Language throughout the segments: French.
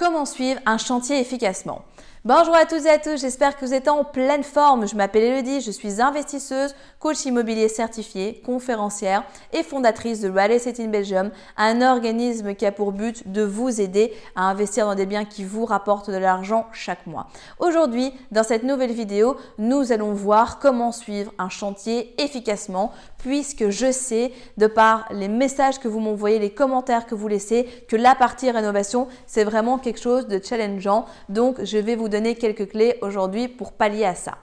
Comment suivre un chantier efficacement? Bonjour à tous et à tous, j'espère que vous êtes en pleine forme. Je m'appelle Elodie, je suis investisseuse, coach immobilier certifié, conférencière et fondatrice de Real Estate in Belgium, un organisme qui a pour but de vous aider à investir dans des biens qui vous rapportent de l'argent chaque mois. Aujourd'hui, dans cette nouvelle vidéo, nous allons voir comment suivre un chantier efficacement puisque je sais, de par les messages que vous m'envoyez, les commentaires que vous laissez, que la partie rénovation, c'est vraiment quelque chose de challengeant. Donc, je vais vous donner quelques clés aujourd'hui pour pallier à ça.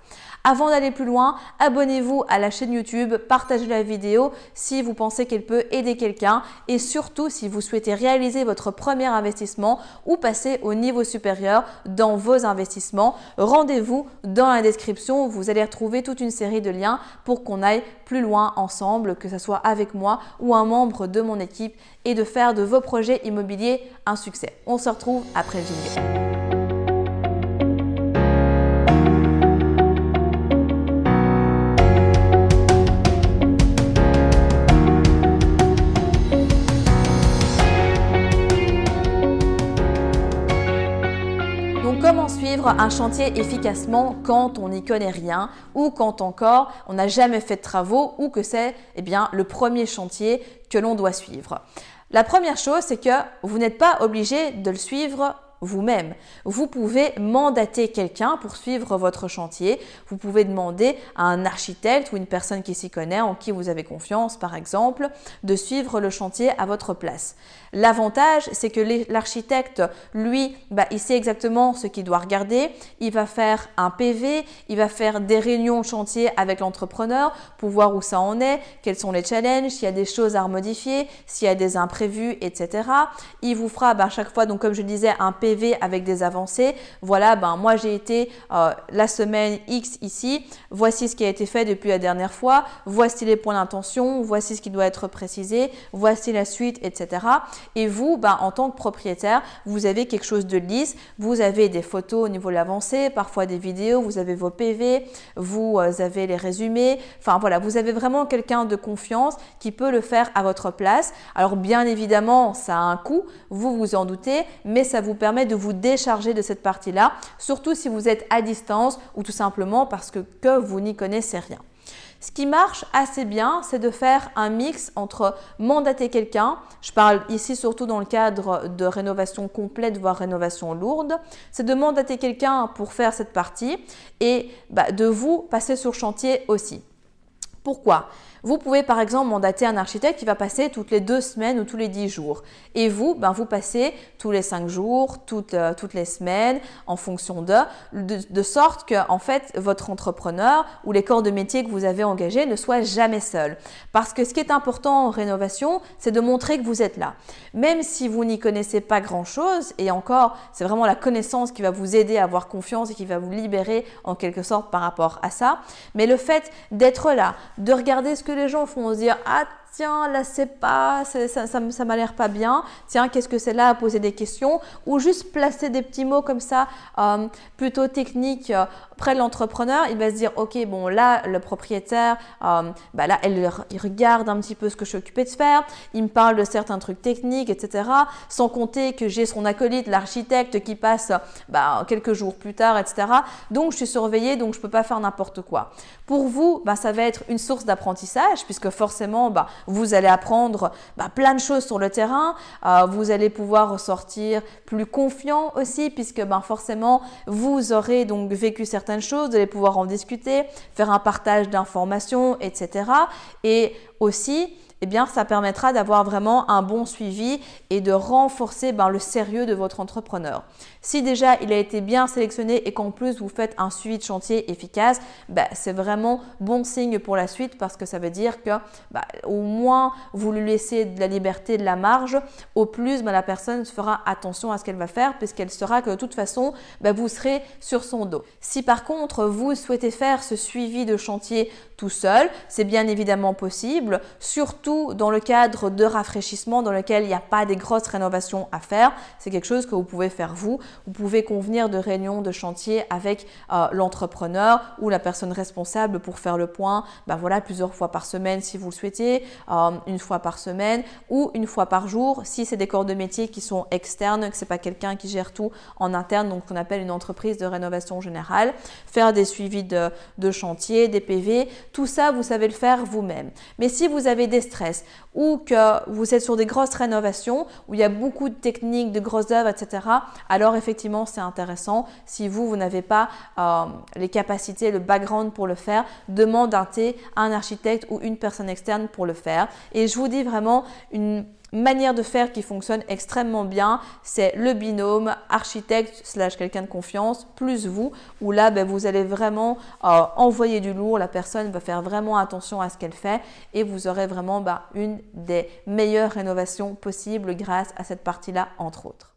Avant d'aller plus loin, abonnez-vous à la chaîne YouTube, partagez la vidéo si vous pensez qu'elle peut aider quelqu'un et surtout si vous souhaitez réaliser votre premier investissement ou passer au niveau supérieur dans vos investissements. Rendez-vous dans la description, vous allez retrouver toute une série de liens pour qu'on aille plus loin ensemble, que ce soit avec moi ou un membre de mon équipe et de faire de vos projets immobiliers un succès. On se retrouve après le jingle. Un chantier efficacement quand on n'y connaît rien ou quand encore on n'a jamais fait de travaux ou que c'est eh bien le premier chantier que l'on doit suivre. La première chose, c'est que vous n'êtes pas obligé de le suivre vous-même. Vous pouvez mandater quelqu'un pour suivre votre chantier. Vous pouvez demander à un architecte ou une personne qui s'y connaît, en qui vous avez confiance par exemple, de suivre le chantier à votre place. L'avantage, c'est que l'architecte, lui, bah, il sait exactement ce qu'il doit regarder. Il va faire un PV, il va faire des réunions chantier avec l'entrepreneur pour voir où ça en est, quels sont les challenges, s'il y a des choses à remodifier, s'il y a des imprévus, etc. Il vous fera bah, à chaque fois, donc comme je disais, un PV avec des avancées. Voilà, ben moi j'ai été euh, la semaine X ici. Voici ce qui a été fait depuis la dernière fois. Voici les points d'intention. Voici ce qui doit être précisé. Voici la suite, etc. Et vous, ben, en tant que propriétaire, vous avez quelque chose de lisse. Vous avez des photos au niveau de l'avancée, parfois des vidéos. Vous avez vos PV. Vous euh, avez les résumés. Enfin voilà, vous avez vraiment quelqu'un de confiance qui peut le faire à votre place. Alors bien évidemment, ça a un coût. Vous vous en doutez, mais ça vous permet de vous décharger de cette partie-là, surtout si vous êtes à distance ou tout simplement parce que, vous n'y connaissez rien. Ce qui marche assez bien, c'est de faire un mix entre mandater quelqu'un, je parle ici surtout dans le cadre de rénovation complète, voire rénovation lourde, c'est de mandater quelqu'un pour faire cette partie et bah, de vous passer sur chantier aussi. Pourquoi vous pouvez par exemple mandater un architecte qui va passer toutes les deux semaines ou tous les dix jours. Et vous, ben, vous passez tous les cinq jours, toutes, euh, toutes les semaines, en fonction de, de, sorte que en fait votre entrepreneur ou les corps de métier que vous avez engagés ne soient jamais seuls. Parce que ce qui est important en rénovation, c'est de montrer que vous êtes là. Même si vous n'y connaissez pas grand-chose, et encore, c'est vraiment la connaissance qui va vous aider à avoir confiance et qui va vous libérer en quelque sorte par rapport à ça. Mais le fait d'être là, de regarder ce que les gens font. Se dire ah tiens, là c'est pas, ça, ça, m'a l'air pas bien, tiens, qu'est-ce que c'est là à poser des questions, ou juste placer des petits mots comme ça, euh, plutôt techniques, euh, près de l'entrepreneur, il va se dire, ok, bon là, le propriétaire, euh, bah là, elle, il regarde un petit peu ce que je suis occupée de faire, il me parle de certains trucs techniques, etc. Sans compter que j'ai son acolyte, l'architecte, qui passe bah, quelques jours plus tard, etc. Donc je suis surveillée, donc je peux pas faire n'importe quoi. Pour vous, bah, ça va être une source d'apprentissage, puisque forcément, bah, vous allez apprendre bah, plein de choses sur le terrain. Euh, vous allez pouvoir ressortir plus confiant aussi, puisque ben, forcément, vous aurez donc vécu certaines choses, vous allez pouvoir en discuter, faire un partage d'informations, etc. Et aussi, eh bien, ça permettra d'avoir vraiment un bon suivi et de renforcer ben, le sérieux de votre entrepreneur. Si déjà il a été bien sélectionné et qu'en plus vous faites un suivi de chantier efficace, ben, c'est vraiment bon signe pour la suite parce que ça veut dire que ben, au moins vous lui laissez de la liberté, de la marge, au plus la personne fera attention à ce qu'elle va faire puisqu'elle saura que de toute façon vous serez sur son dos. Si par contre vous souhaitez faire ce suivi de chantier tout seul, c'est bien évidemment possible, surtout dans le cadre de rafraîchissement dans lequel il n'y a pas des grosses rénovations à faire. C'est quelque chose que vous pouvez faire vous. Vous pouvez convenir de réunions de chantier avec euh, l'entrepreneur ou la personne responsable pour faire le point, ben voilà, plusieurs fois par semaine si vous le souhaitez, euh, une fois par semaine ou une fois par jour si c'est des corps de métier qui sont externes, que c'est pas quelqu'un qui gère tout en interne, donc qu'on appelle une entreprise de rénovation générale. Faire des suivis de, de chantier, des PV, tout ça, vous savez le faire vous-même. Mais si vous avez des ou que vous êtes sur des grosses rénovations où il y a beaucoup de techniques, de grosses œuvres, etc., alors effectivement, c'est intéressant. Si vous, vous n'avez pas euh, les capacités, le background pour le faire, demandez à un architecte ou une personne externe pour le faire. Et je vous dis vraiment une manière de faire qui fonctionne extrêmement bien, c'est le binôme architecte slash quelqu'un de confiance plus vous, où là, ben, vous allez vraiment euh, envoyer du lourd, la personne va faire vraiment attention à ce qu'elle fait et vous aurez vraiment ben, une des meilleures rénovations possibles grâce à cette partie-là, entre autres.